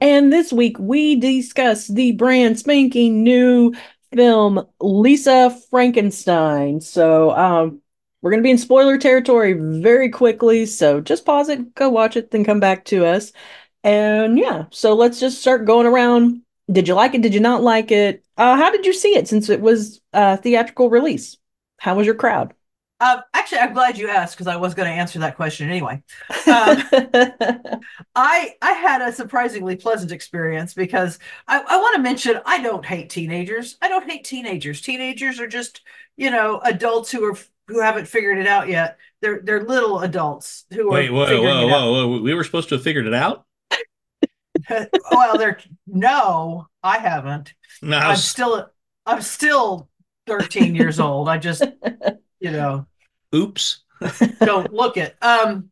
And this week we discuss the brand spanking new film Lisa Frankenstein. So, um, we're going to be in spoiler territory very quickly, so just pause it, go watch it, then come back to us. And yeah, so let's just start going around. Did you like it? Did you not like it? Uh, how did you see it since it was a theatrical release? How was your crowd? Um, actually, I'm glad you asked because I was going to answer that question anyway. Um, I I had a surprisingly pleasant experience because I, I want to mention I don't hate teenagers. I don't hate teenagers. Teenagers are just you know adults who are who haven't figured it out yet. They're they're little adults who Wait, are Wait, whoa, figuring whoa, it out. whoa, whoa. We were supposed to have figured it out? well, they're no, I haven't. No, I I'm still I'm still 13 years old. I just you know oops. don't look it. Um,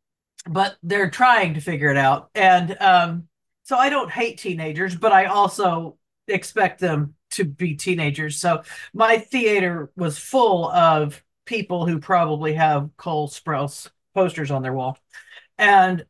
but they're trying to figure it out. And um, so I don't hate teenagers, but I also expect them to be teenagers. So my theater was full of people who probably have Cole Sprouse posters on their wall. And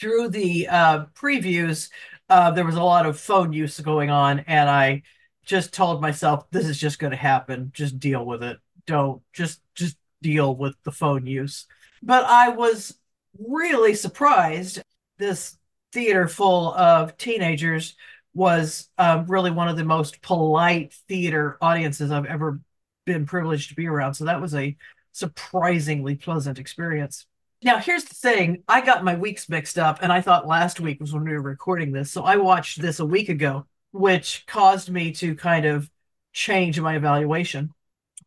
through the uh, previews, uh, there was a lot of phone use going on. And I just told myself, this is just going to happen. Just deal with it. Don't just, just deal with the phone use. But I was really surprised. This theater full of teenagers was um, really one of the most polite theater audiences I've ever been privileged to be around. So that was a surprisingly pleasant experience. Now, here's the thing I got my weeks mixed up, and I thought last week was when we were recording this. So I watched this a week ago, which caused me to kind of change my evaluation.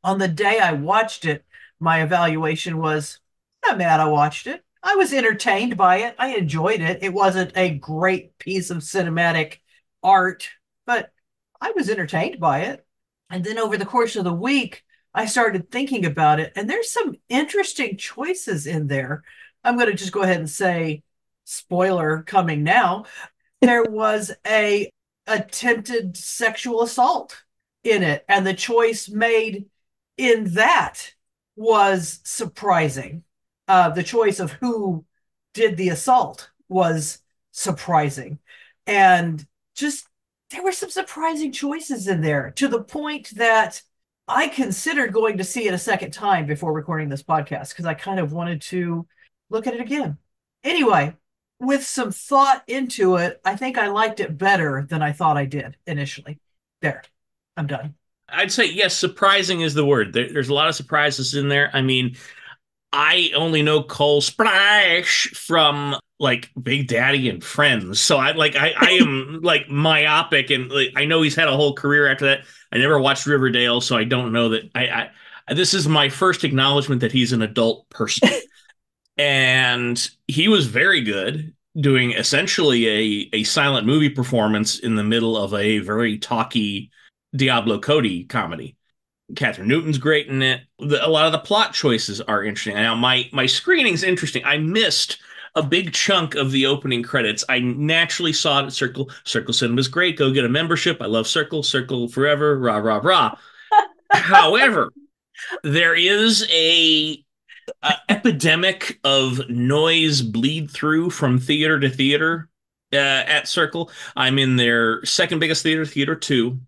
On the day I watched it, my evaluation was not mad I watched it. I was entertained by it. I enjoyed it. It wasn't a great piece of cinematic art, but I was entertained by it. And then over the course of the week, I started thinking about it, and there's some interesting choices in there. I'm going to just go ahead and say, spoiler coming now. There was a attempted sexual assault in it, and the choice made in that was surprising. Uh, the choice of who did the assault was surprising. And just there were some surprising choices in there to the point that I considered going to see it a second time before recording this podcast because I kind of wanted to look at it again. Anyway, with some thought into it, I think I liked it better than I thought I did initially. There, I'm done. I'd say yes, surprising is the word. There, there's a lot of surprises in there. I mean, I only know Cole Sprouse from like Big Daddy and Friends. So I like I, I am like myopic and like, I know he's had a whole career after that. I never watched Riverdale, so I don't know that I, I this is my first acknowledgement that he's an adult person. and he was very good doing essentially a, a silent movie performance in the middle of a very talky Diablo Cody comedy. Kathryn Newton's great in it. The, a lot of the plot choices are interesting. Now, my my screening's interesting. I missed a big chunk of the opening credits. I naturally saw it at Circle. Circle Cinema's great. Go get a membership. I love Circle. Circle forever. Rah rah rah. However, there is a, a epidemic of noise bleed through from theater to theater uh, at Circle. I'm in their second biggest theater, Theater Two,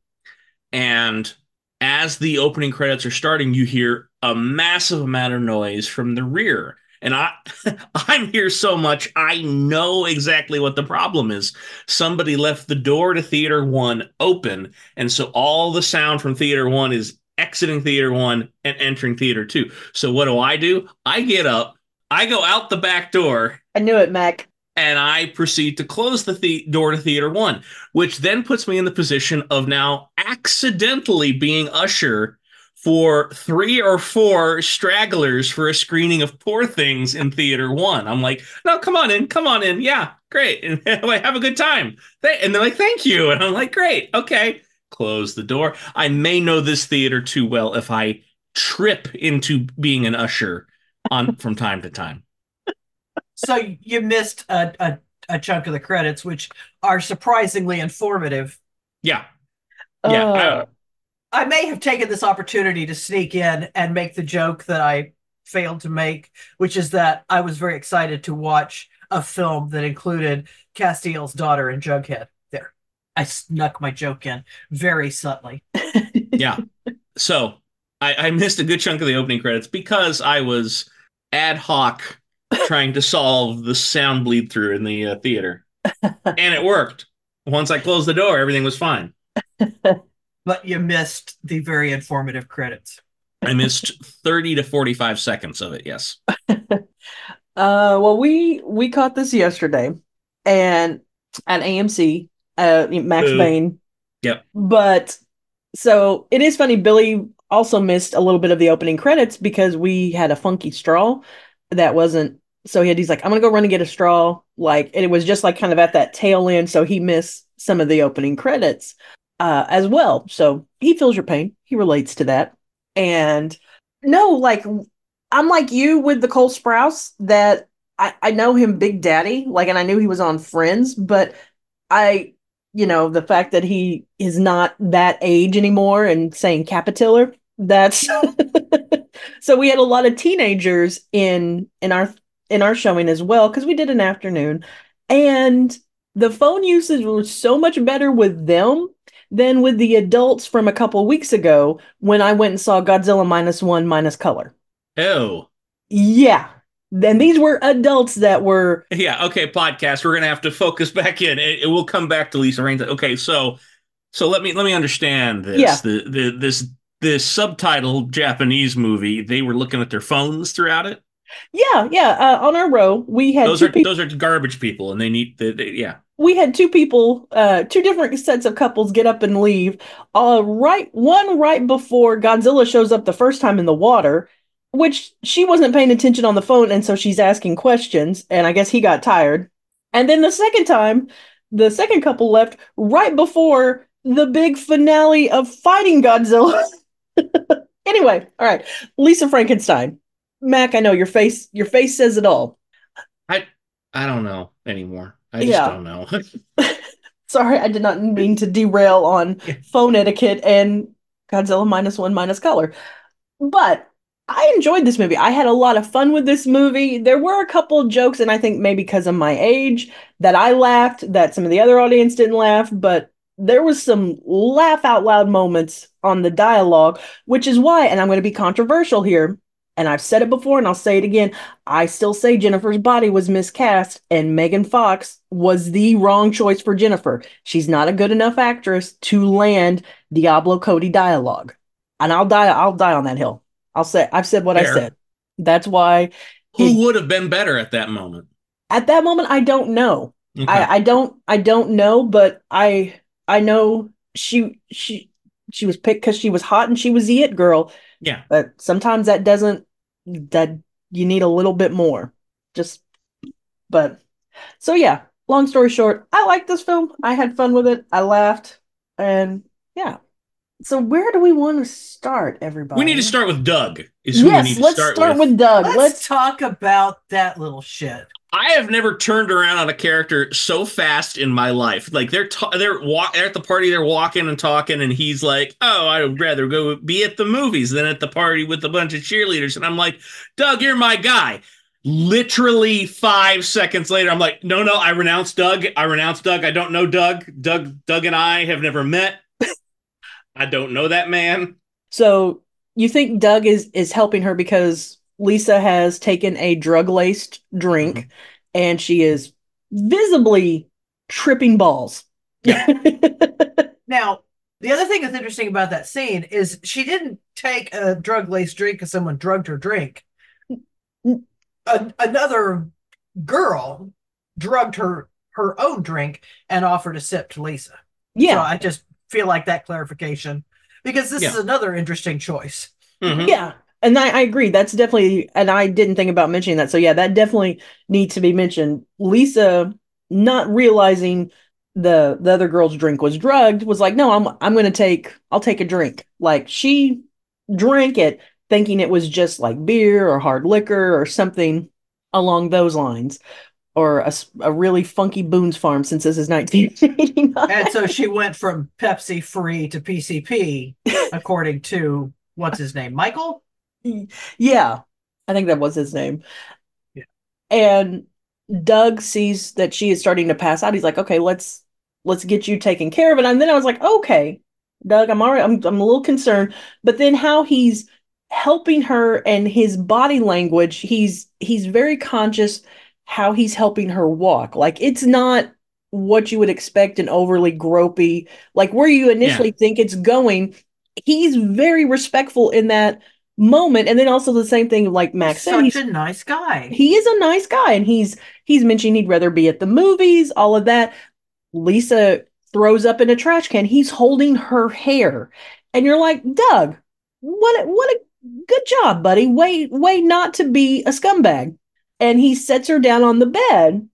and as the opening credits are starting, you hear a massive amount of noise from the rear. And I I'm here so much I know exactly what the problem is. Somebody left the door to theater 1 open and so all the sound from theater 1 is exiting theater 1 and entering theater 2. So what do I do? I get up, I go out the back door I knew it, Mac. And I proceed to close the, the door to theater one, which then puts me in the position of now accidentally being usher for three or four stragglers for a screening of Poor Things in Theater One. I'm like, no, come on in, come on in. Yeah, great. And like, have a good time. And they're like, thank you. And I'm like, great, okay. Close the door. I may know this theater too well if I trip into being an usher on from time to time. So you missed a, a, a chunk of the credits, which are surprisingly informative. Yeah. Yeah. Uh, I may have taken this opportunity to sneak in and make the joke that I failed to make, which is that I was very excited to watch a film that included Castiel's daughter and Jughead. There, I snuck my joke in very subtly. yeah. So I, I missed a good chunk of the opening credits because I was ad hoc trying to solve the sound bleed through in the uh, theater, and it worked. Once I closed the door, everything was fine. but you missed the very informative credits. I missed 30 to 45 seconds of it, yes. uh well we we caught this yesterday and at AMC uh Max Boo. Bain. Yep. But so it is funny Billy also missed a little bit of the opening credits because we had a funky straw that wasn't so he had he's like I'm to go run and get a straw like and it was just like kind of at that tail end so he missed some of the opening credits uh, as well. So he feels your pain. He relates to that. And no, like I'm like you with the Cole Sprouse that I, I know him Big Daddy, like, and I knew he was on Friends, but I, you know, the fact that he is not that age anymore and saying Capitiller, that's so we had a lot of teenagers in in our in our showing as well because we did an afternoon and the phone usage was so much better with them than with the adults from a couple weeks ago when I went and saw Godzilla minus one minus color. Oh. Yeah. Then these were adults that were Yeah, okay, podcast. We're gonna have to focus back in. It, it will come back to Lisa Raines. Okay, so so let me let me understand this. Yeah. The, the this this subtitled Japanese movie, they were looking at their phones throughout it. yeah, yeah. Uh, on our row, we had Those are people. those are garbage people, and they need the they, yeah. we had two people, uh, two different sets of couples get up and leave. Uh, right, one right before Godzilla shows up the first time in the water, which she wasn't paying attention on the phone, and so she's asking questions. And I guess he got tired. And then the second time, the second couple left right before the big finale of fighting Godzilla. anyway, all right, Lisa Frankenstein, Mac. I know your face. Your face says it all. I I don't know anymore. I just Yeah. don't know. Sorry, I did not mean to derail on phone etiquette and Godzilla minus one minus color. But I enjoyed this movie. I had a lot of fun with this movie. There were a couple of jokes, and I think maybe because of my age that I laughed, that some of the other audience didn't laugh, but there was some laugh out loud moments on the dialogue, which is why, and I'm going to be controversial here, and I've said it before and I'll say it again. I still say Jennifer's body was miscast, and Megan Fox was the wrong choice for Jennifer. She's not a good enough actress to land Diablo Cody dialogue. And I'll die, I'll die on that hill. I'll say I've said what I said. That's why Who would have been better at that moment? at that moment I don't know. Okay. I, I don't I don't know, but I I know she she she was picked because she was hot and she was the it girl. yeah. But sometimes that doesn't that you need a little bit more. Just but so yeah, long story short, I like this film. I had fun with it. I laughed and yeah. So where do we want to start, everybody? We need to start with Doug. Is who we Yes, need to let's start, start, with. with, Doug. Let's, Let's talk about that little shit. I have never turned around on a character so fast in my life. Like they're ta- they're, wa- they're at the party, they're walking and talking, and he's like, "Oh, I would rather go be at the movies than at the party with a bunch of cheerleaders." And I'm like, "Doug, you're my guy." Literally five seconds later, I'm like, "No, no, I renounce Doug. I renounce Doug. I don't know Doug. Doug, Doug, and I have never met. I don't know that man." So you think Doug is is helping her because Lisa has taken a drug laced drink Mm-hmm. and she is visibly tripping balls. Yeah. Now, the other thing that's interesting about that scene is she didn't take a drug laced drink because someone drugged her drink. A- another girl drugged her her own drink and offered a sip to Lisa. So yeah. I just feel like that clarification because this Yeah. is another interesting choice. Mhm. Yeah. And I, I agree. That's definitely, and I didn't think about mentioning that. So yeah, that definitely needs to be mentioned. Lisa, not realizing the the other girl's drink was drugged, was like, no, I'm I'm gonna take I'll take a drink. Like she drank it thinking it was just like beer or hard liquor or something along those lines. Or a, a really funky Boone's Farm since this is 1989. And so she went from Pepsi free to PCP, according to what's his name, Michael. Yeah, I think that was his name. Yeah. And Doug sees that she is starting to pass out. He's like, "Okay, let's let's get you taken care of." And then I was like, "Okay, Doug, I'm already I'm I'm a little concerned." But then how he's helping her and his body language, he's he's very conscious how he's helping her walk. Like it's not what you would expect an overly gropey, like where you initially think it's going. He's very respectful in that moment. And then also the same thing like Max said, Such he's a nice guy. he is a nice guy and he's he's mentioned he'd rather be at the movies all of that. Lisa throws up in a trash can. He's holding her hair. And you're like doug what a, what a good job buddy. Way way not to be a scumbag. And he sets her down on the bed.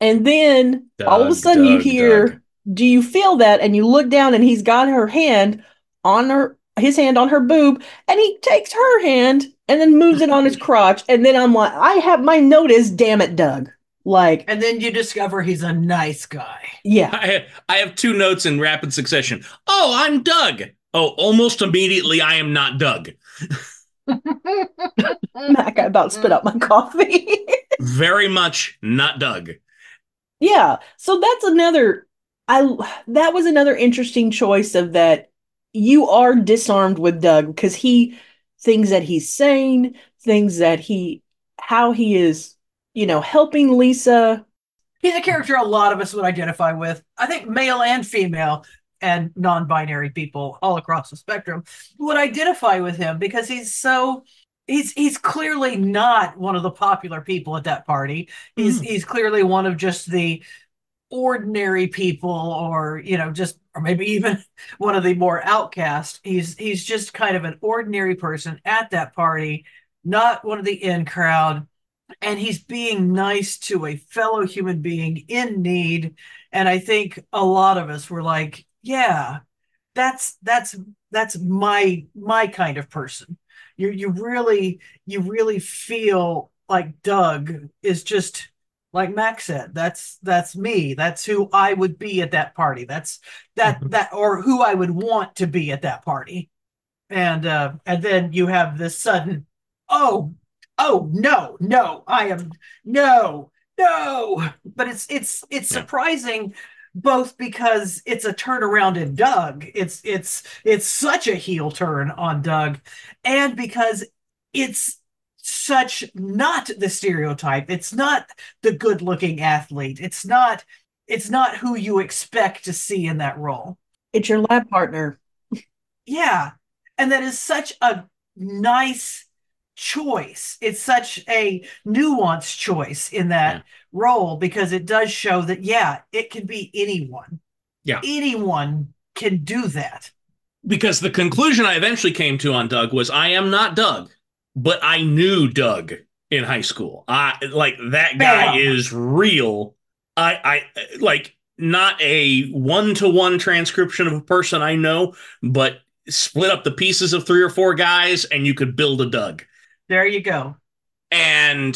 And then all of a Doug, sudden you hear Doug. do you feel that? And you look down and he's got her hand on her his hand on her boob and he takes her hand and then moves it on his crotch and then i'm like i have my note is damn it doug like And then you discover he's a nice guy. yeah I, I have two notes in rapid succession. Oh, I'm Doug. Oh, almost immediately, I am not Doug. mac i about spit out my coffee Very much not Doug. yeah so that's another i that was another interesting choice of that you are disarmed with doug because he things that he's saying things that he how he is you know helping lisa He's a character a lot of us would identify with. I think male and female and non-binary people all across the spectrum would identify with him because he's so he's he's clearly not one of the popular people at that party. He's Mhm. he's clearly one of just the ordinary people or you know just or maybe even one of the more outcast. He's he's just kind of an ordinary person at that party, not one of the in crowd and he's being nice to a fellow human being in need and i think a lot of us were like yeah that's that's that's my my kind of person you you really you really feel like doug is just like max said that's that's me. That's who i would be at that party. That's that Mhm. that or who i would want to be at that party. And uh and then you have this sudden oh oh no no i am no no. But it's it's it's surprising both because it's a turnaround in doug. It's it's it's such a heel turn on doug. And because it's such not the stereotype it's not the good looking athlete it's not it's not who you expect to see in that role it's your lab partner yeah. And that is such a nice choice. It's such a nuanced choice in that Yeah. role because it does show that, yeah, it can be anyone. Yeah. Anyone can do that. Because the conclusion I eventually came to on Doug was I am not Doug, but I knew Doug in high school. I like that guy Bam. is real. I I like not a one to one transcription of a person I know, but split up the pieces of three or four guys and you could build a Doug. There you go. And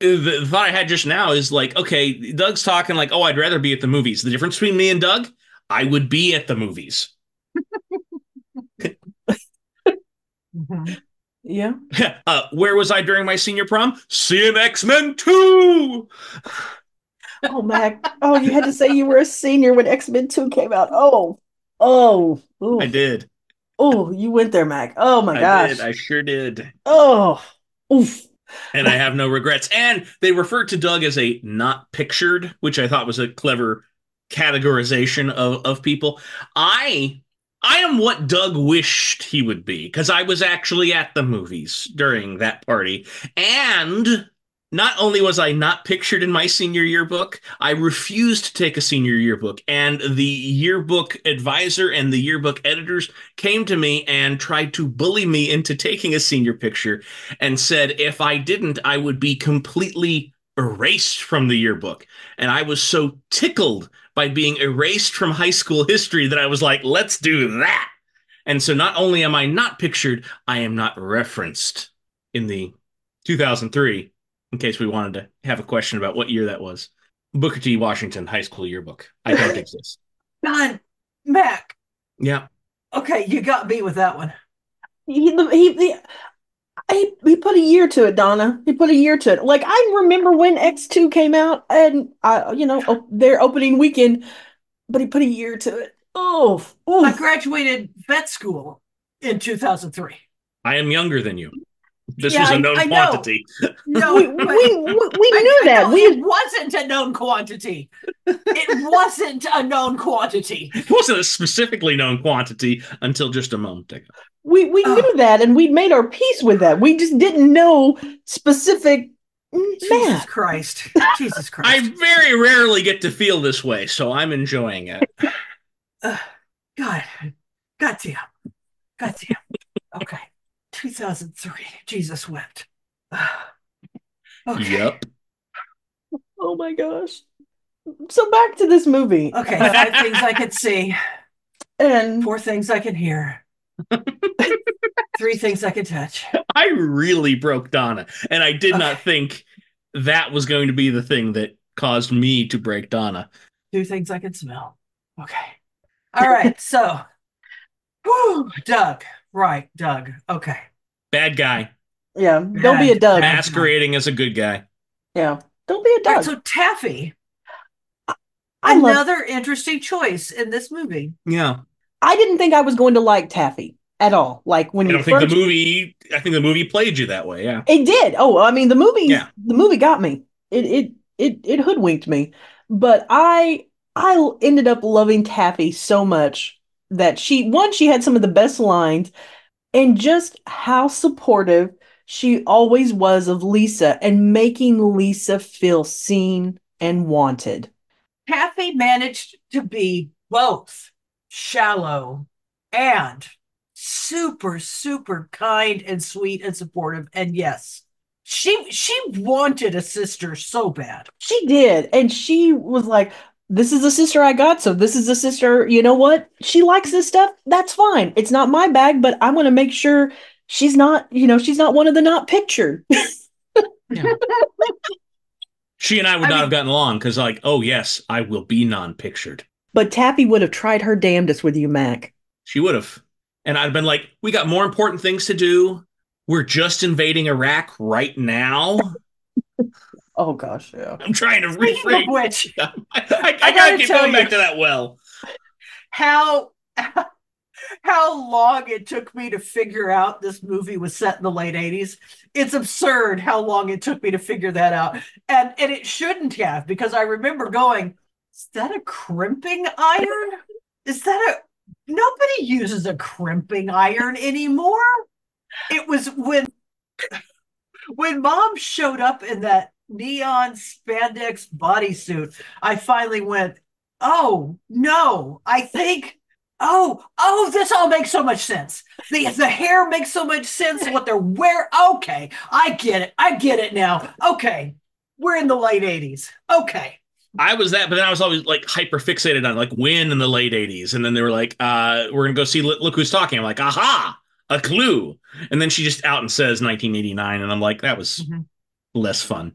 the thought I had just now is like, okay, Doug's talking like, oh, I'd rather be at the movies. The difference between me and Doug, I would be at the movies. Mhm. Yeah uh, where was I during my senior prom? Seeing X Men 2. oh mac oh you had to say you were a senior when x-men 2 came out oh oh I did. oh you went there mac oh my I gosh did. I sure did. oh oof And I have no regrets. And they referred to Doug as a not pictured, which I thought was a clever categorization of, of people. I I am what Doug wished he would be because I was actually at the movies during that party. And not only was I not pictured in my senior yearbook, I refused to take a senior yearbook. And the yearbook advisor and the yearbook editors came to me and tried to bully me into taking a senior picture and said if I didn't, I would be completely erased from the yearbook. And I was so tickled by being erased from high school history that I was like, let's do that. And so not only am I not pictured, I am not referenced in the 2003 in case we wanted to have a question about what year that was. Booker T. Washington High School Yearbook. I don't exist. Don, Mac. Yeah. Okay, you got me with that one. He, he, he, he, he put a year to it, Donna. He put a year to it. Like I remember when X2 came out and I, you know, op- their opening weekend, but he put a year to it. Oh, I graduated vet school in 2003. I am younger than you. This Yeah, was a known I know. quantity. No, we, we, we, we I- knew I that. know We it wasn't a known quantity. It wasn't a known quantity. It wasn't a specifically known quantity until just a moment ago. we we Oh. knew that and we made our peace with that. We just didn't know specific Jesus man. Christ. Jesus Christ. I very rarely get to feel this way, so I'm enjoying it. God. God damn. God damn. Okay. 2003. Jesus wept. okay. Yep. Oh my gosh. So back to this movie. Okay. Five things I could see. And Four things I can hear. Three things I can touch. I really broke Donna, and I did not think that was going to be the thing that caused me to break Donna. Two things I can smell. Okay. All right. So, whew, Doug. Right. Doug. Okay. Bad guy, yeah, don't be a Bad. Doug. Masquerading as a good guy. Yeah. Don't be a All Doug. right, so Taffy, I love another interesting choice in this movie. Yeah. I didn't think I was going to like Taffy at all. Like when I you don't think first the movie. I think the movie played you that way. Yeah. It did. Oh, I mean, the movie, Yeah. the movie got me. It it it it hoodwinked me. But I I ended up loving Taffy so much that she one she had some of the best lines and just how supportive she always was of Lisa and making Lisa feel seen and wanted. Taffy managed to be both shallow and super, super kind and sweet and supportive. And yes, she she wanted a sister so bad. She did. And she was like, this is the sister I got. So this is the sister. You know what? She likes this stuff. That's fine. It's not my bag, but I want to make sure she's not, you know, she's not one of the not pictured. She and I would I not mean- have gotten along because, like, oh yes, I will be non-pictured. but Taffy would have tried her damnedest with you, Mac. She would have, and I'd been like, we got more important things to do. We're just invading Iraq right now. Oh gosh, yeah. I'm trying to reframe. which, I, I, I, I gotta keep going you- back to that well. how how long it took me to figure out this movie was set in the late 80s it's absurd how long it took me to figure that out and and it shouldn't have because i remember going is that a crimping iron is that a nobody uses a crimping iron anymore it was when when mom showed up in that neon spandex bodysuit i finally went oh no i think oh oh this all makes so much sense the the hair makes so much sense what they're wearing okay i get it i get it now okay we're in the late 80s okay I was that, but then I was always like hyper fixated on like when in the late '80s, and then they were like, uh, "We're gonna go see Look Who's Talking." I'm like, "Aha, a clue!" And then she just out and says 1989, and I'm like, "That was Mhm. Less fun."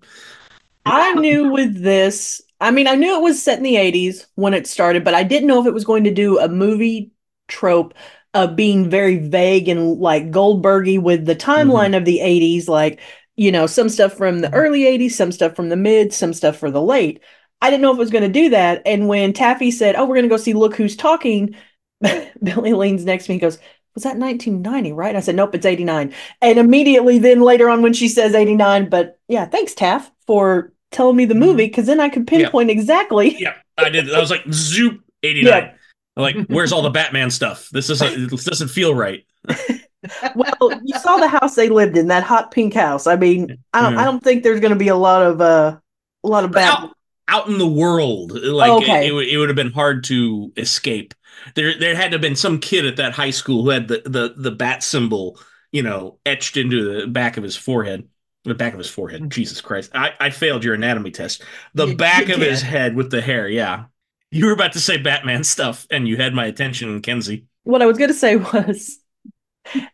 I knew with this, I mean, I knew it was set in the 80s when it started, but I didn't know if it was going to do a movie trope of being very vague and like Goldbergy with the timeline mm-hmm. of the 80s, like, you know, some stuff from the early 80s, some stuff from the mid, some stuff for the late. I didn't know if it was going to do that. And when Taffy said, Oh, we're going to go see Look Who's Talking, Billy leans next to me and goes, Was that 1990, right? I said, Nope, it's 89. And immediately then later on when she says 89, but yeah, thanks, Taff, for telling me the Mhm. movie because then I could pinpoint exactly. Yeah, I did. I was like, "Zoop 89." I'm like, "Where's all the Batman stuff? This doesn't this doesn't feel right." well, you saw the house they lived in, that hot pink house. I mean, I don't. I don't think there's going to be a lot of, uh, a lot of But bad. out, out in the world, like Okay. it, it, it would have been hard to escape. There, there had to have been some kid at that high school who had the the the bat symbol, you know, etched into the back of his forehead. The back of his forehead. Jesus Christ! I, I failed your anatomy test. The You- back you of his head with the hair. Yeah, you were about to say Batman stuff, and you had my attention, Kenzie. What I was going to say was,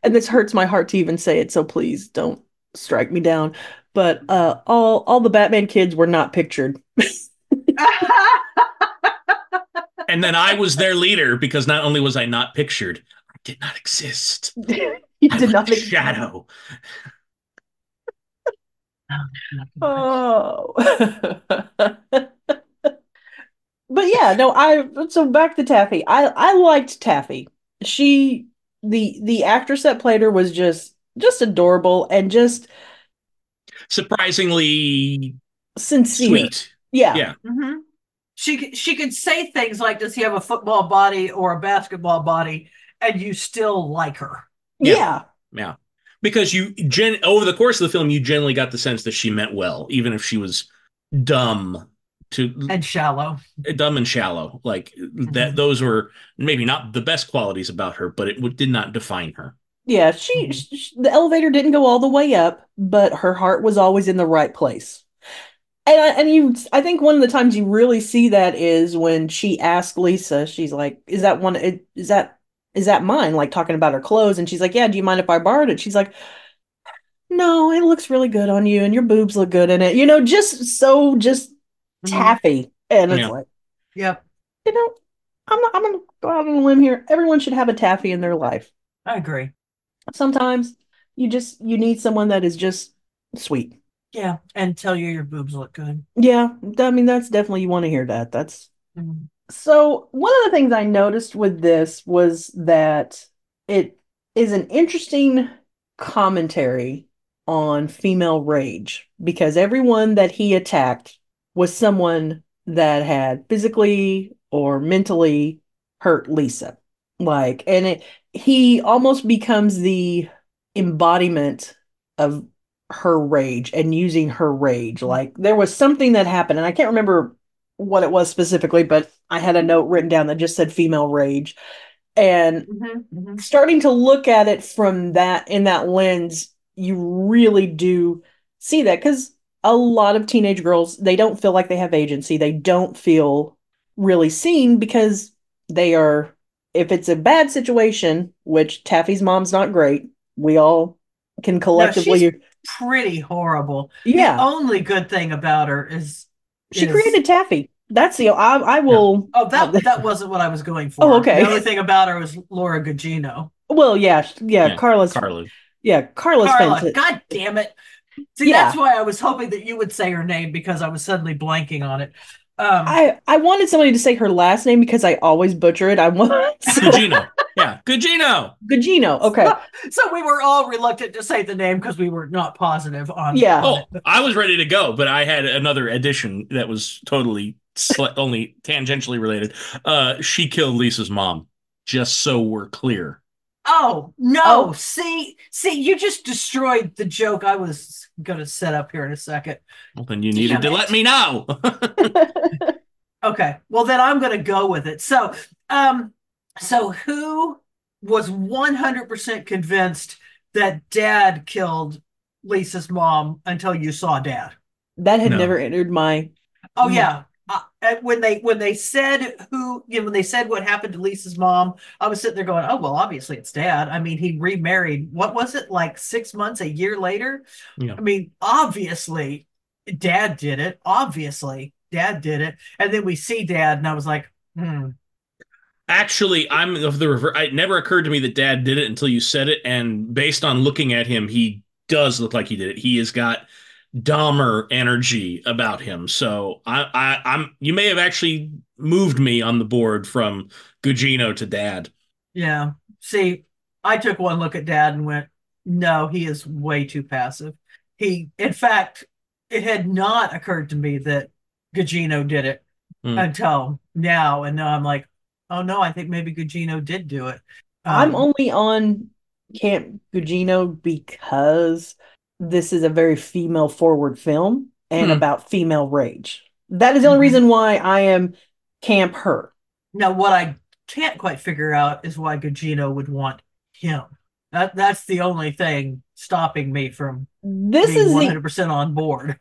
and this hurts my heart to even say it, so please don't strike me down. But uh, all all the Batman kids were not pictured. And then I was their leader because not only was I not pictured, I did not exist. you I did was not a shadow. Oh. but yeah, no, I so back to Taffy. I I liked Taffy. She the the actress that played her was just just adorable and just Surprisingly sincere. sweet. Yeah. Yeah. hmm She could- she could say things like, "Does he have a football body or a basketball body?" and you still like her. Yeah. Yeah. Yeah. Because you gen over the course of the film, you generally got the sense that she meant well, even if she was dumb to and shallow. dumb and shallow. Like that, Mhm. those were maybe not the best qualities about her, but it w- did not define her. Yeah, she, Mhm. sh the elevator didn't go all the way up, but her heart was always in the right place. And I, and you, I think one of the times you really see that is when she asked Lisa, she's like, "Is that one? Is that is that mine?" Like talking about her clothes, and she's like, "Yeah, do you mind if I borrowed it?" She's like, "No, it looks really good on you, and your boobs look good in it." You know, just so just Mhm. taffy, and it's Yeah. like, Yep, you know, I'm not, I'm gonna go out on a limb here. Everyone should have a taffy in their life. I agree. Sometimes you just you need someone that is just sweet. Yeah, and tell you your boobs look good. Yeah, I mean that's definitely you want to hear that. That's Mhm. so one of the things I noticed with this was that it is an interesting commentary on female rage because everyone that he attacked was someone that had physically or mentally hurt Lisa. Like, and it he almost becomes the embodiment of her rage and using her rage. Like there was something that happened, and I can't remember what it was specifically, but I had a note written down that just said female rage. And Mhm, mhm. starting to look at it from that in that lens, you really do see that because a lot of teenage girls they don't feel like they have agency. They don't feel really seen because they are if it's a bad situation, which Taffy's mom's not great, we all can collectively she's- Pretty horrible. yeah. The only good thing about her is She is- created Taffy. That's the I I will Oh, that that wasn't what I was going oh, for. Oh, okay. The only thing about her was Carla Gugino. well yeah yeah, Yeah, Carla's Carla. yeah Carla's Carla, fantastic. God damn it. See, Yeah. that's why I was hoping that you would say her name because I was suddenly blanking on it. Um, I I wanted somebody to say her last name because I always butcher it. I want Gugino. yeah, Gugino. Gugino. Okay. so we were all reluctant to say the name because we were not positive on. Yeah. Oh, I was ready to go, but I had another addition that was totally sli- only tangentially related. Uh, she killed Lisa's mom. Just so we're clear. Oh no! Oh. See, see, you just destroyed the joke I was going to set up here in a second. Well, then you needed Damn to it. let me know. Okay, well then I'm going to go with it. So, um, so who was 100% convinced that Dad killed Lisa's mom until you saw Dad? that had No. never entered my Oh yeah. And when they when they said who you know when they said what happened to Lisa's mom, I was sitting there going, "Oh well, obviously it's dad." I mean, he remarried. What was it like six months, a year later? Yeah. I mean, obviously, dad did it. Obviously, dad did it. And then we see dad, and I was like, "Hmm." Actually, I'm of the reverse. It never occurred to me that Dad did it until you said it, and based on looking at him, he does look like he did it. He has got Dahmer energy about him. So I, I, I'm. You may have actually moved me on the board from Gugino to Dad. Yeah. See, I took one look at dad and went, no, he is way too passive. He, in fact, it had not occurred to me that Gugino did it Hmm. until now. And now I'm like, oh no, I think maybe Gugino did do it. I'm Um, only on Camp Gugino because this is a very female forward film and Hmm. about female rage. That is the only Mhm. reason why I am Camp Her. Now, what I can't quite figure out is why Gugino would want him. That that's the only thing stopping me from This being is hundred percent on board.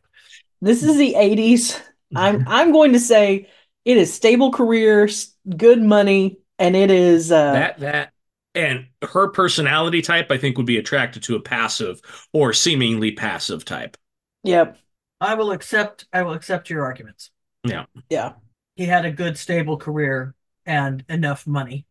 this is the 80s. I'm I'm going to say it is stable career, good money, and it is uh that that and her personality type, I think, would be attracted to a passive or seemingly passive type. yep. I will accept. I will accept your arguments. Yeah. Yeah he had a good, stable career and enough money.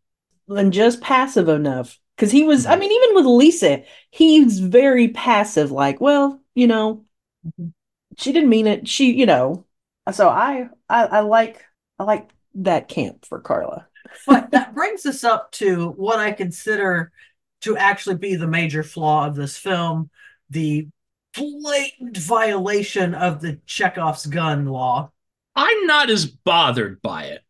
And just passive enough. Cause he was, I Mhm. mean, even with Lisa, he's very passive, like, well, you know, Mhm. she didn't mean it. She, you know. So I I, I like I like that camp for Carla. But that brings us up to what I consider to actually be the major flaw of this film: the blatant violation of the Chekhov's gun law. I'm not as bothered by it.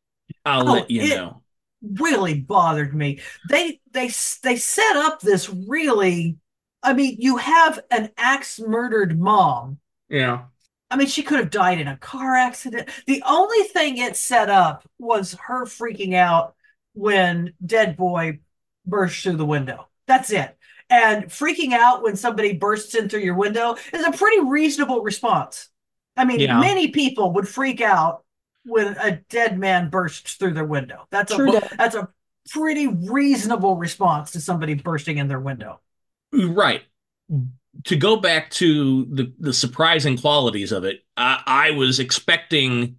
I'll Oh, let you it- know. really bothered me. They they they set up this really I mean, you have an axe murdered mom. Yeah. I mean, she could have died in a car accident. The only thing it set up was her freaking out when Dead Boy burst through the window. That's it. And freaking out when somebody bursts in through your window is a pretty reasonable response. I mean, Yeah. many people would freak out when a dead man bursts through their window. That's True a that. that's a pretty reasonable response to somebody bursting in their window. Right. To go back to the the surprising qualities of it, I, I was expecting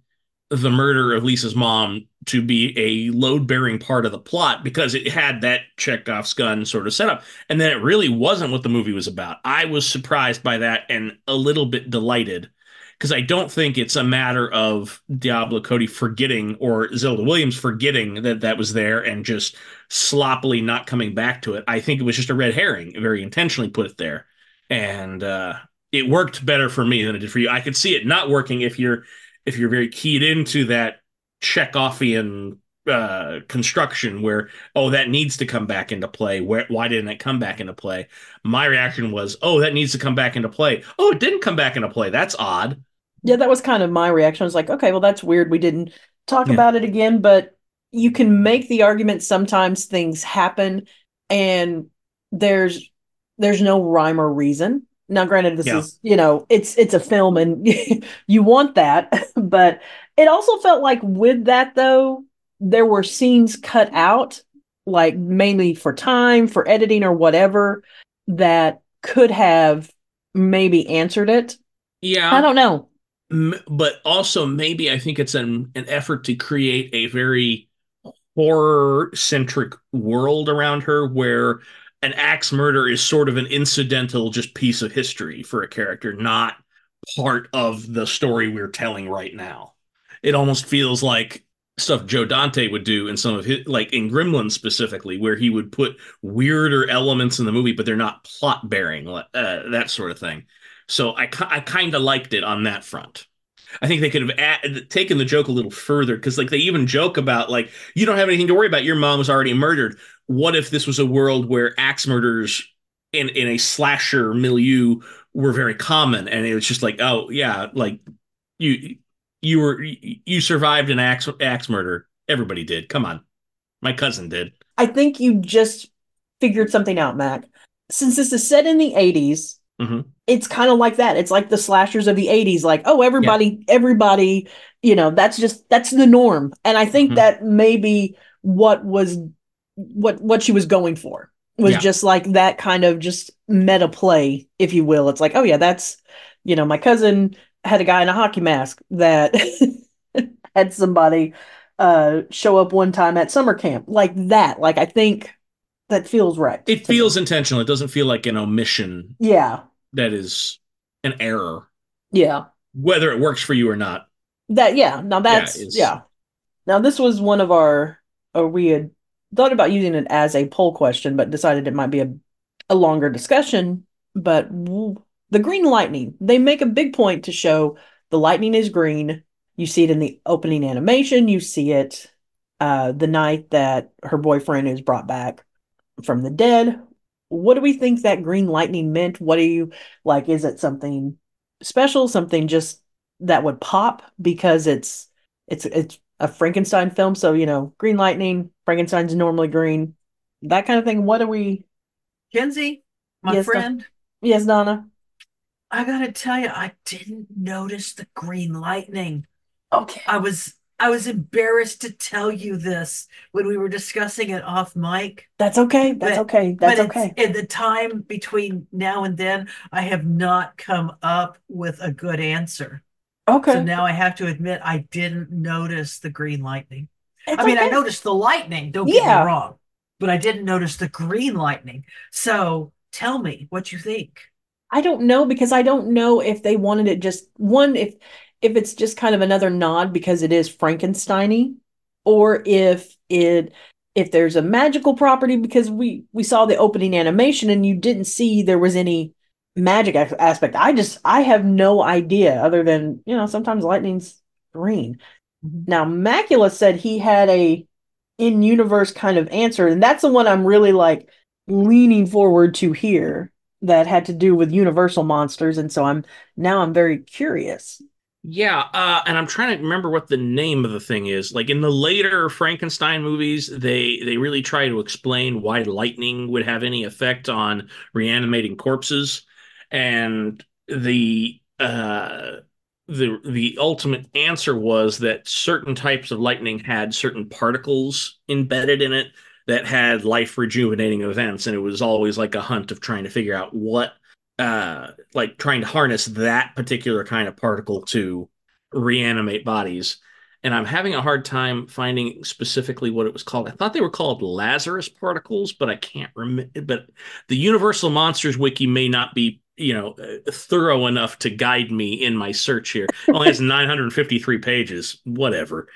the murder of Lisa's mom to be a load bearing part of the plot because it had that Chekhov's gun sort of setup, and then it really wasn't what the movie was about. I was surprised by that and a little bit delighted because I don't think it's a matter of Diablo Cody forgetting or Zelda Williams forgetting that that was there and just sloppily not coming back to it. I think it was just a red herring, very intentionally put it there. And uh, it worked better for me than it did for you. I could see it not working if you're if you're very keyed into that Chekhovian uh, construction where oh that needs to come back into play. Where why didn't it come back into play? My reaction was oh that needs to come back into play. Oh it didn't come back into play. That's odd. Yeah, that was kind of my reaction. I was like, okay, well, that's weird. We didn't talk Yeah. about it again, but you can make the argument sometimes things happen and there's there's no rhyme or reason. Now, granted, this Yeah. is, you know, it's it's a film and you want that, but it also felt like with that though, there were scenes cut out, like mainly for time, for editing or whatever, that could have maybe answered it. Yeah. I don't know. M- but also maybe I think it's an an effort to create a very horror centric world around her where an axe murder is sort of an incidental just piece of history for a character, not part of the story we're telling right now. It almost feels like stuff Joe Dante would do in some of his like in Gremlins specifically, where he would put weirder elements in the movie, but they're not plot bearing, uh, that sort of thing. So I, I kind of liked it on that front. I think they could have add, taken the joke a little further because, like, they even joke about like you don't have anything to worry about. Your mom was already murdered. What if this was a world where axe murders in in a slasher milieu were very common, and it was just like, oh yeah, like you you were you survived an axe axe murder. Everybody did. Come on, my cousin did. I think you just figured something out, Mac. Since this is set in the 80s, Mhm. it's kind of like that. It's like the slashers of the 80s, like, oh, everybody, everybody, you know, that's just that's the norm. And I think Mhm. that maybe what was what what she was going for was Yeah. just like that kind of just meta play, if you will. It's like, oh yeah, that's you know, my cousin had a guy in a hockey mask that had somebody uh show up one time at summer camp like that like i think that feels right It to me. feels intentional. It doesn't feel like an omission yeah that is an error, yeah. Whether it works for you or not. that yeah. Now that's it's- yeah. Now this was one of our or we had thought about using it as a poll question but decided it might be a, a longer discussion. But w- the green lightning they make a big point to show the lightning is green. You see it in the opening animation. You see it uh the night that her boyfriend is brought back from the dead what do we think that green lightning meant? What do you like? Is it something special? Something just that would pop because it's it's it's a Frankenstein film, so you know, green lightning, Frankenstein's normally green, that kind of thing. What are we? Kenzie, my Yes, Don- friend, Yes, Donna. I gotta tell you, I didn't notice the green lightning. Okay. I was I was embarrassed to tell you this when we were discussing it off mic. That's okay. That's But- okay. That's but okay. in the time between now and then, I have not come up with a good answer. Okay. So now I have to admit I didn't notice the green lightning. It's I mean, I noticed the lightning, don't get me wrong, but I didn't notice the green lightning. So tell me what you think. I don't know because I don't know if they wanted it just one if if it's just kind of another nod because it is Frankensteiny, or if it if there's a magical property because we we saw the opening animation and you didn't see there was any magic aspect. I just I have no idea other than you know sometimes lightning's green. Mhm. Now Macula said he had a in universe kind of answer, and that's the one I'm really like leaning forward to here that had to do with universal monsters and so i'm now i'm very curious Yeah, uh, and I'm trying to remember what the name of the thing is. Like in the later Frankenstein movies, they they really try to explain why lightning would have any effect on reanimating corpses, and the uh, the the ultimate answer was that certain types of lightning had certain particles embedded in it that had life rejuvenating events, and it was always like a hunt of trying to figure out what uh like trying to harness that particular kind of particle to reanimate bodies. And i'm having a hard time finding specifically what it was called. I thought they were called lazarus particles but i can't remember but the universal monsters wiki may not be you know uh, thorough enough to guide me in my search here. It only has 953 pages. Whatever.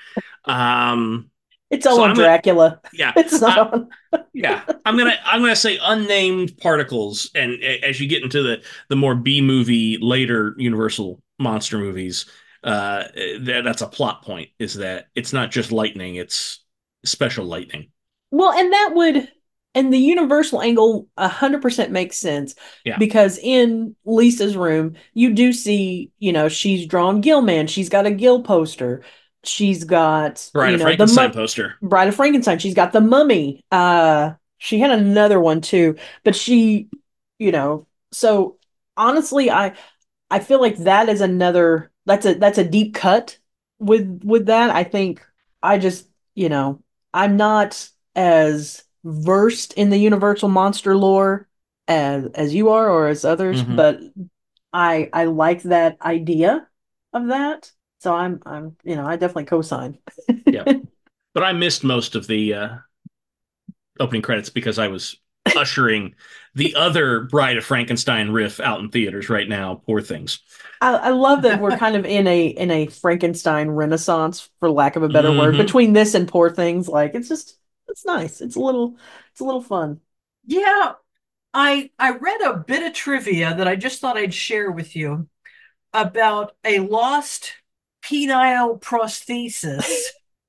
Um it's all So on I'm gonna- dracula. yeah it's not I- on. yeah i'm gonna i'm gonna say unnamed particles and as you get into the the more b movie later universal monster movies uh that, that's a plot point is that it's not just lightning it's special lightning. Well and that would and the universal angle 100% makes sense Yeah. because in lisa's room you do see you know she's drawn gilman she's got a gill poster she's got right you know frankenstein the mu- poster Bride of Frankenstein. She's got the mummy. Uh she had another one too, but she, you know, so honestly I I feel like that is another that's a that's a deep cut with with that. I think I just, you know, I'm not as versed in the universal monster lore as as you are or as others, Mhm. but I I like that idea of that. So I'm I'm you know, I definitely co-sign. Yeah, but i missed most of the uh opening credits because i was ushering the other bride of frankenstein riff out in theaters right now poor things I, I love that we're kind of in a in a Frankenstein renaissance, for lack of a better word, Mhm. between this and Poor Things. Like it's just it's nice. It's a little it's a little fun. Yeah, I I read a bit of trivia that I just thought I'd share with you about a lost penile prosthesis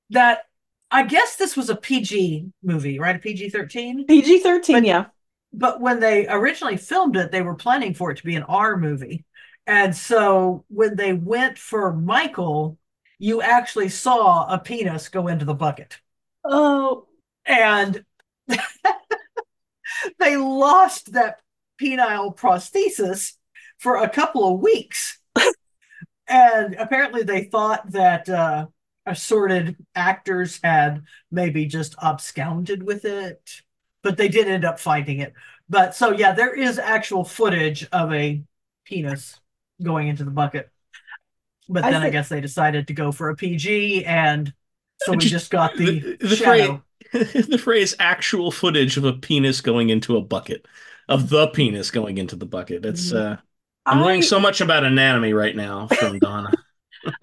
that I guess this was a PG movie, right? A PG 13. PG thirteen, yeah. But when they originally filmed it, they were planning for it to be an R movie. And so when they went for Michael, you actually saw a penis go into the bucket. Oh, and they lost that penile prosthesis for a couple of weeks. And apparently they thought that uh, assorted actors had maybe just absconded with it, but they did end up finding it. But so, yeah, there is actual footage of a penis going into the bucket. But I then I guess they decided to go for a PG, and so we Just- just got the, the, the shadow. phrase the phrase actual footage of a penis going into a bucket of the penis going into the bucket it's Mm-hmm. uh i'm learning so much about anatomy right now from donna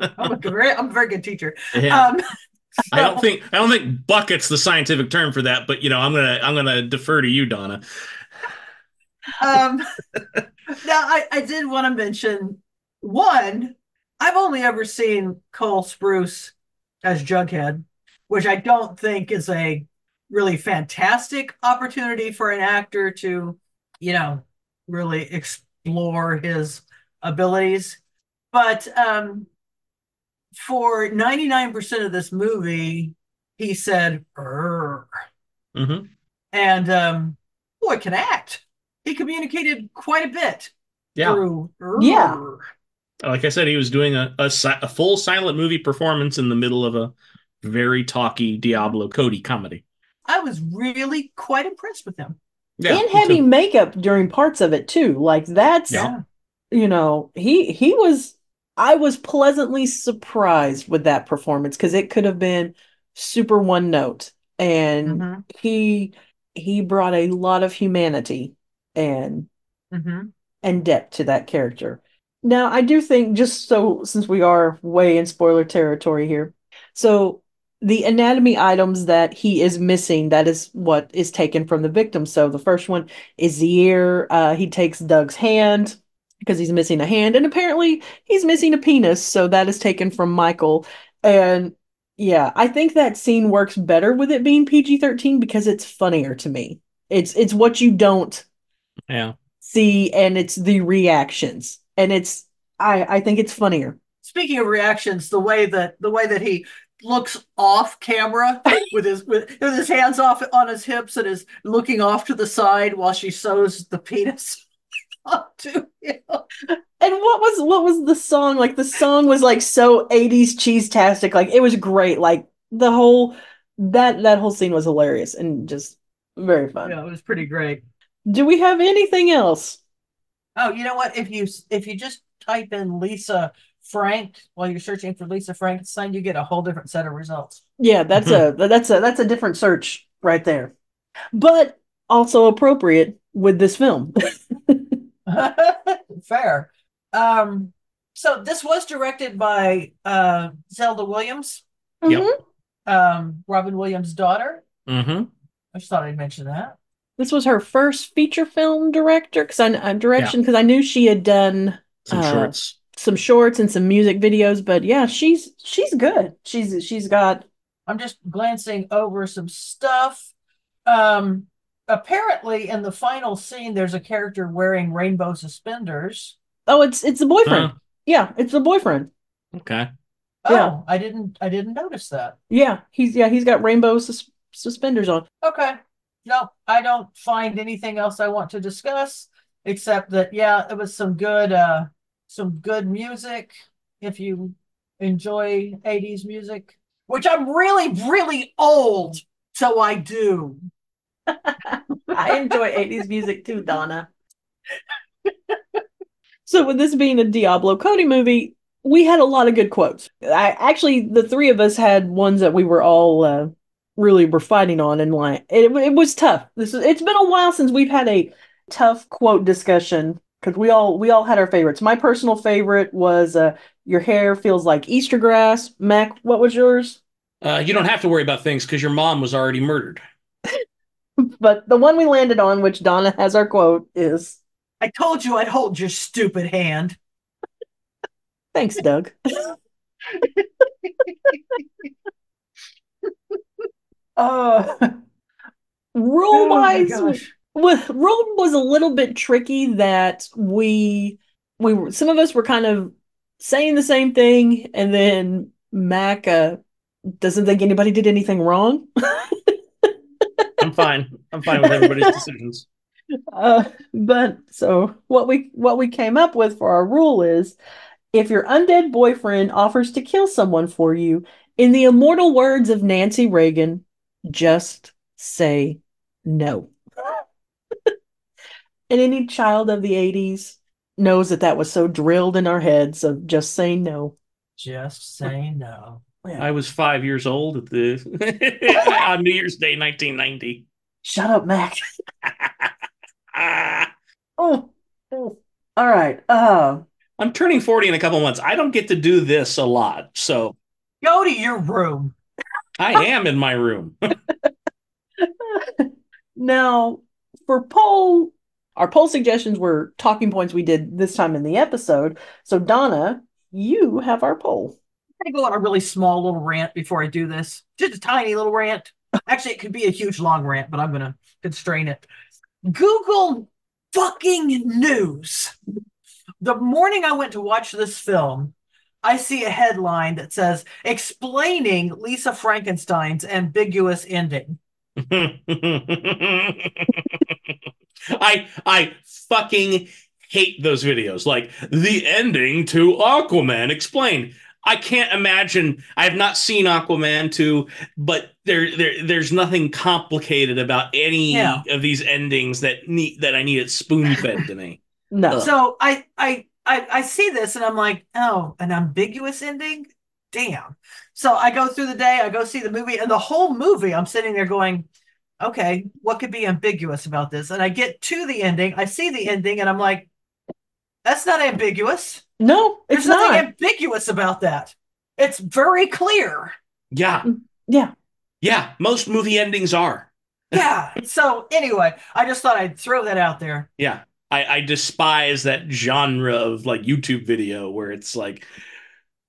I'm a very, I'm a very good teacher. yeah Um, i don't think i don't think bucket's the scientific term for that but you know i'm gonna i'm gonna defer to you donna um, now I, I did want to mention one. I've only ever seen Cole Sprouse as Jughead, which I don't think is a really fantastic opportunity for an actor to you know, really explore his abilities. But um, for 99% of this movie, he said, "Err," hmm and um, boy can act. He communicated quite a bit Yeah. through. Yeah. Like I said, he was doing a, a, a full silent movie performance in the middle of a very talky Diablo Cody comedy. I was really quite impressed with him. Yeah. and heavy makeup during parts of it too. Like that's Yeah. you know, he he was I was pleasantly surprised with that performance because it could have been super one note. And Mhm. he he brought a lot of humanity and Mhm. and depth to that character. Now, I do think, just so since we are way in spoiler territory here, so the anatomy items that he is missing, that is what is taken from the victim. So the first one is the ear. Uh, he takes Doug's hand because he's missing a hand, and apparently he's missing a penis. So that is taken from Michael. And yeah, I think that scene works better with it being PG-13 because it's funnier to me. It's it's what you don't Yeah. see and it's the reactions and it's i i think it's funnier Speaking of reactions, the way that the way that he looks off camera with his with, with his hands off on his hips and is looking off to the side while she sews the penis onto him. and what was what was the song like the song was like so 80s cheese tastic like it was great like the whole that that whole scene was hilarious and just very fun Yeah, it was pretty great. do we have anything else Oh, you know what? If you if you just type in Lisa Frank while you're searching for Lisa Frankenstein, you get a whole different set of results. yeah that's a that's a that's a different search right there but also appropriate with this film Fair. Um, so this was directed by uh, Zelda Williams, Yep. Mhm. um, Robin Williams' daughter. hmm I just thought I'd mention that. This was her first feature film director because I uh, direction because I knew she had done Some Uh, shorts. Some shorts and some music videos, but yeah, she's she's good. She's she's got I'm just glancing over some stuff. Um, apparently, in the final scene, there's a character wearing rainbow suspenders. oh, it's it's the boyfriend. Huh. Yeah, it's the boyfriend. Okay. Oh, Yeah. I didn't, I didn't notice that. Yeah, he's yeah he's got rainbow sus- suspenders on. Okay. No, I don't find anything else I want to discuss except that yeah, it was some good uh some good music if you enjoy 80s music, which I'm really really old, so I do. I enjoy 80s music too, Donna. so with this being a Diablo Cody movie, we had a lot of good quotes. I actually the three of us had ones that we were all uh, really were fighting on and like it, it was tough. This is it's been a while since we've had a tough quote discussion because we all we all had our favorites. My personal favorite was uh, "Your hair feels like Easter grass." Mac, what was yours? Uh, you don't have to worry about things because your mom was already murdered. But the one we landed on, which Donna has our quote, is I told you I'd hold your stupid hand. "Thanks, Doug." uh, rule Oh wise, gosh. Well, rule was a little bit tricky. That we we were some of us were kind of saying the same thing, and then Mac uh, doesn't think anybody did anything wrong. I'm fine. I'm fine with everybody's decisions. Uh, but so what we what we came up with for our rule is if your undead boyfriend offers to kill someone for you, in the immortal words of Nancy Reagan, just say no. And any child of the 80s knows that that was so drilled in our heads of just saying no. Just say no. I was five years old at the on New Year's Day, 1990. Shut up, Mac. Oh, oh. all right. Uh, I'm turning 40 in a couple months. I don't get to do this a lot, so Go to your room. I am in my room. Now, for poll, our poll suggestions were talking points we did this time in the episode. So, Donna, you have our poll. I'm going to go on a really small little rant before I do this. Just a tiny little rant. Actually, it could be a huge long rant, but I'm going to constrain it. Google fucking news. The morning I went to watch this film, I see a headline that says explaining Lisa Frankenstein's ambiguous ending. I I fucking hate those videos. Like the ending to Aquaman explained. I can't imagine. I have not seen Aquaman 2, but there, there there's nothing complicated about any Yeah. of these endings that need that I need it spoon fed to me. No. So I, I I I see this and I'm like, oh, an ambiguous ending? Damn. So I go through the day, I go see the movie, and the whole movie I'm sitting there going, okay, what could be ambiguous about this? And I get to the ending, I see the ending, and I'm like, that's not ambiguous. no, There's it's nothing not. ambiguous about that. It's very clear. Yeah, mm, yeah. yeah. Most movie endings are. Yeah. so anyway, I just thought I'd throw that out there. Yeah. I, I despise that genre of like YouTube video where it's like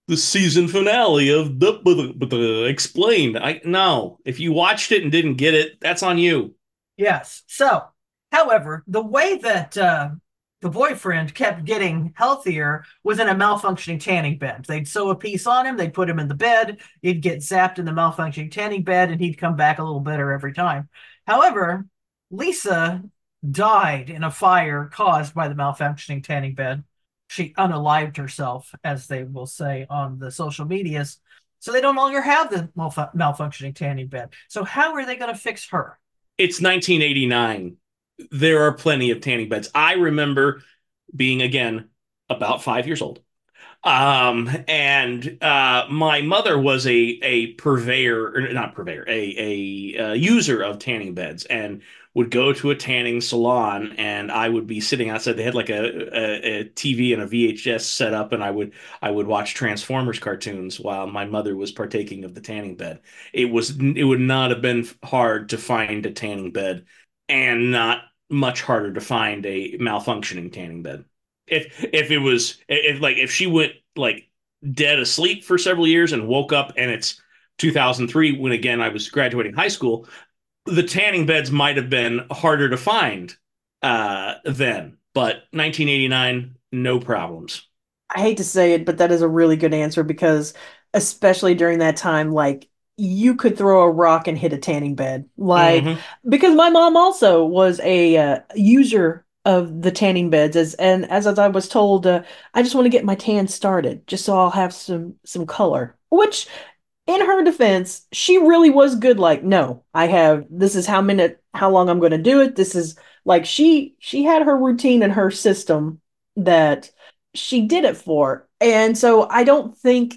the season finale of the, explained. I no, if you watched it and didn't get it, that's on you. Yes. So, however, the way that uh, the boyfriend kept getting healthier was in a malfunctioning tanning bed. They'd sew a piece on him, they'd put him in the bed, he'd get zapped in the malfunctioning tanning bed, and he'd come back a little better every time. However, Lisa died in a fire caused by the malfunctioning tanning bed. She unalived herself, as they will say on the social medias. So they don't longer have the malfu- malfunctioning tanning bed. So how are they going to fix her? It's 1989. There are plenty of tanning beds. I remember being again about five years old. Um, and uh, my mother was a a purveyor, or not purveyor, a a uh, user of tanning beds, and would go to a tanning salon, and I would be sitting outside. They had like a, a, a TV and a VHS set up, and I would I would watch Transformers cartoons while my mother was partaking of the tanning bed. It was it would not have been hard to find a tanning bed, and not much harder to find a malfunctioning tanning bed if if it was if like if she went like dead asleep for several years and woke up and it's 2003 when again I was graduating high school, the tanning beds might have been harder to find uh then. But 1989, no problems. I hate to say it, but that is a really good answer because, especially during that time, like you could throw a rock and hit a tanning bed. Like, Mhm. because my mom also was a uh, user of the tanning beds as and as, as I was told uh, I just want to get my tan started just so I'll have some some color which in her defense she really was good like no I have this is how minute how long I'm going to do it this is like she she had her routine and her system that she did it for and so I don't think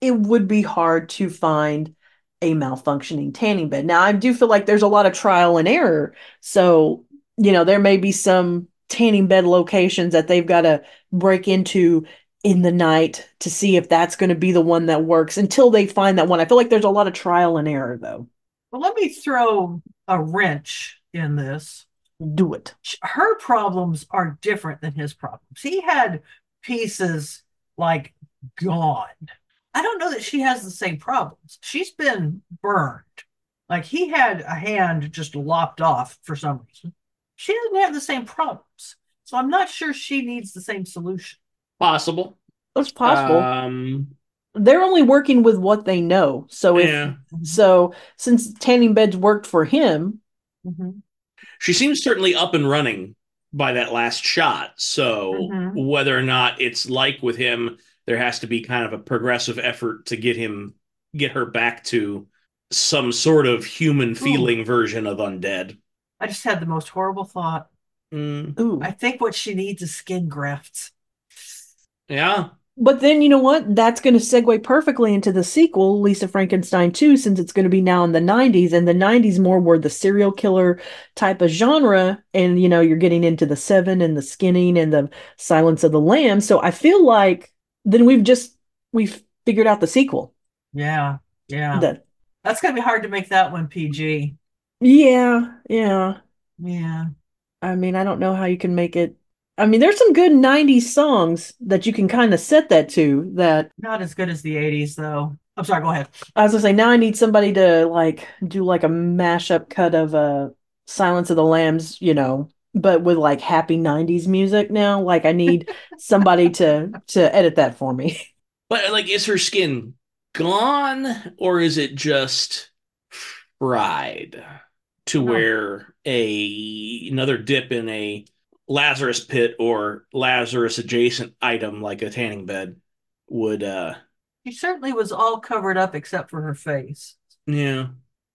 it would be hard to find a malfunctioning tanning bed. Now, I do feel like there's a lot of trial and error. So, you know, there may be some tanning bed locations that they've got to break into in the night to see if that's going to be the one that works until they find that one. I feel like there's a lot of trial and error, though. Well, let me throw a wrench in this. Do it. Her problems are different than his problems. He had pieces like gone. I don't know that she has the same problems. She's been burned. Like he had a hand just lopped off for some reason. She doesn't have the same problems. So I'm not sure she needs the same solution. Possible. That's possible. Um, They're only working with what they know. So if yeah. so, since tanning beds worked for him, Mhm. She seems certainly up and running by that last shot. So Mhm. whether or not it's like with him, there has to be kind of a progressive effort to get him get her back to some sort of human feeling version of undead. I just had the most horrible thought. Mm, ooh. I think what she needs is skin grafts. Yeah. But then you know what? That's going to segue perfectly into the sequel, Lisa Frankenstein 2, since it's going to be now in the 90s. And the 90s more were the serial killer type of genre. And, you know, you're getting into the Seven and the Skinning and the Silence of the Lamb. So I feel like then we've just, we've figured out the sequel. Yeah, yeah. That, That's gonna be hard to make that one PG. yeah, yeah. Yeah. I mean, I don't know how you can make it. I mean, there's some good 90s songs that you can kind of set that to that Not as good as the 80s though. I'm sorry, go ahead. I was gonna say now I need somebody to like do like a mashup cut of uh Silence of the Lambs, you know, but with like happy 90s music now. Like I need somebody to to edit that for me. But like, is her skin gone, or is it just fried to No. where a another dip in a Lazarus pit or Lazarus adjacent item like a tanning bed would? uh She certainly was all covered up except for her face. Yeah,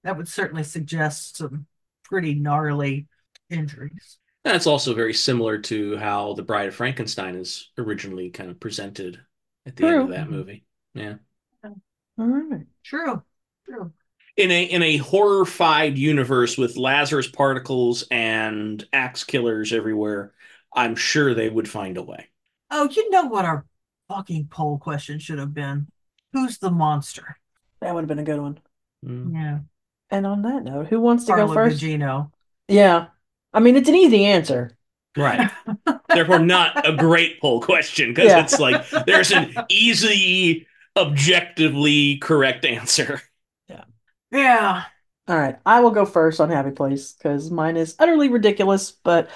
That would certainly suggest some pretty gnarly injuries. that's also very similar to how the Bride of Frankenstein is originally kind of presented at the end of that movie. Yeah. All right. True. True. In a in a horrified universe with Lazarus particles and axe killers everywhere, I'm sure they would find a way. Oh, you know what our fucking poll question should have been? Who's the monster? That would have been a good one. Mm. Yeah. And on that note, who wants to Carla go first? Gugino. Yeah. I mean, it's an easy answer. Right. Therefore, not a great poll question because Yeah. it's like there's an easy, objectively correct answer. Yeah. All right. I will go first on Happy Place because mine is utterly ridiculous, but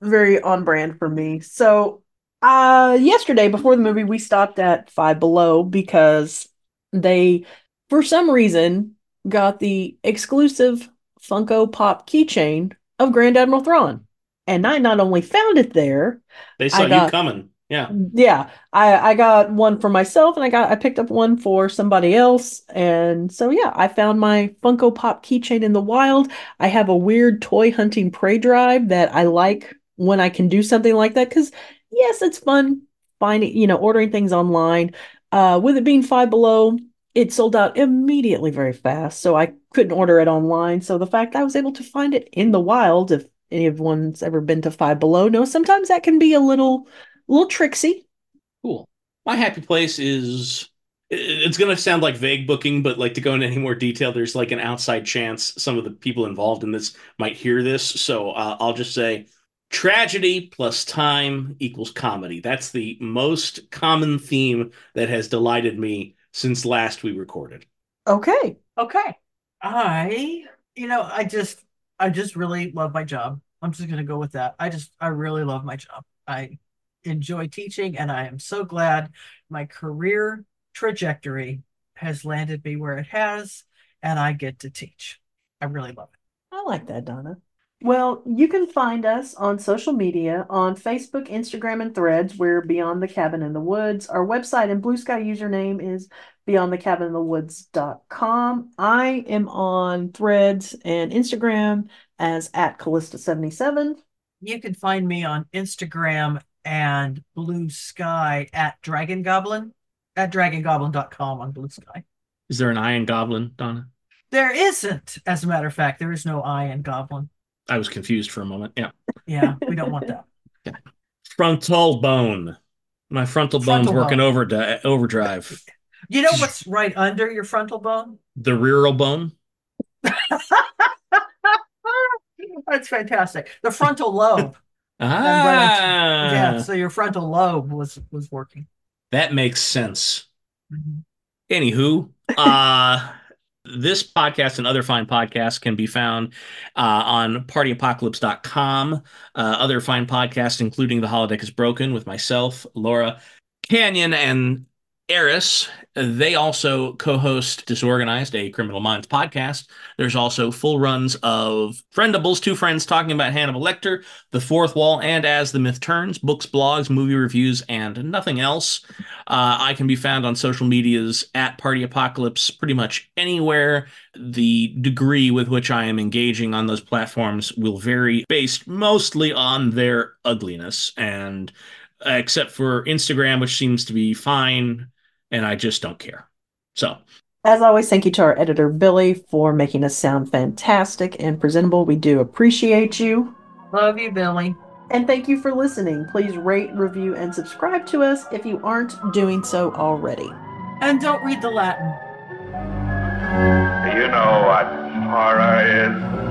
very on brand for me. So, uh, yesterday before the movie, we stopped at Five Below because they, for some reason, got the exclusive Funko Pop keychain of Grand Admiral Thrawn. And I not only found it there, They saw I got- you coming. Yeah. yeah, I I got one for myself and I got I picked up one for somebody else and so yeah, I found my Funko Pop keychain in the wild. I have a weird toy hunting prey drive that I like when I can do something like that cuz yes, it's fun finding, you know, ordering things online. Uh with it being 5 below, it sold out immediately very fast, so I couldn't order it online. So the fact I was able to find it in the wild if anyone's ever been to Five Below knows sometimes that can be a little little tricksy. Cool. My happy place is it's going to sound like vague booking, but like to go into any more detail, there's like an outside chance some of the people involved in this might hear this. So uh, I'll just say tragedy plus time equals comedy. That's the most common theme that has delighted me since last we recorded. Okay. Okay. I, you know, I just, I just really love my job. I'm just going to go with that. I just, I really love my job. I enjoy teaching, and I am so glad my career trajectory has landed me where it has, and I get to teach. I really love it. I like that, Donna. Well, you can find us on social media on Facebook, Instagram, and Threads. We're Beyond the Cabin in the Woods. Our website and Blue Sky username is beyondthecabininthe.woods.com. I am on Threads and Instagram as at Callista77. You can find me on Instagram and Blue Sky at Dragon Goblin, at dragongoblin.com on Blue Sky. Is there an Iron Goblin, Donna? There isn't, as a matter of fact, there is no I in Goblin. I was confused for a moment. Yeah. Yeah, we don't want that. Frontal bone. My frontal bone's Frontal working bone. over overdrive. You know what's right under your frontal bone? The rearal bone. That's fantastic. The frontal lobe. Ah, Yeah, so your frontal lobe was was working. that makes sense. Anywho, uh, this podcast and other fine podcasts can be found uh, on partyapocalypse.com. Uh, other fine podcasts, including The Holodeck is Broken with myself, Laura, Canyon, and Eris. They also co host Disorganized, a Criminal Minds podcast. There's also full runs of Friendables, two friends talking about Hannibal Lecter, The Fourth Wall, and As the Myth Turns, books, blogs, movie reviews, and nothing else. Uh, I can be found on social medias at Party Apocalypse pretty much anywhere. The degree with which I am engaging on those platforms will vary based mostly on their ugliness, and uh, except for Instagram, which seems to be fine, and I just don't care. So, As always, thank you to our editor, Billy, for making us sound fantastic and presentable. We do appreciate you. Love you, Billy. And thank you for listening. Please rate, review, and subscribe to us if you aren't doing so already. And don't read the Latin. You know what horror is?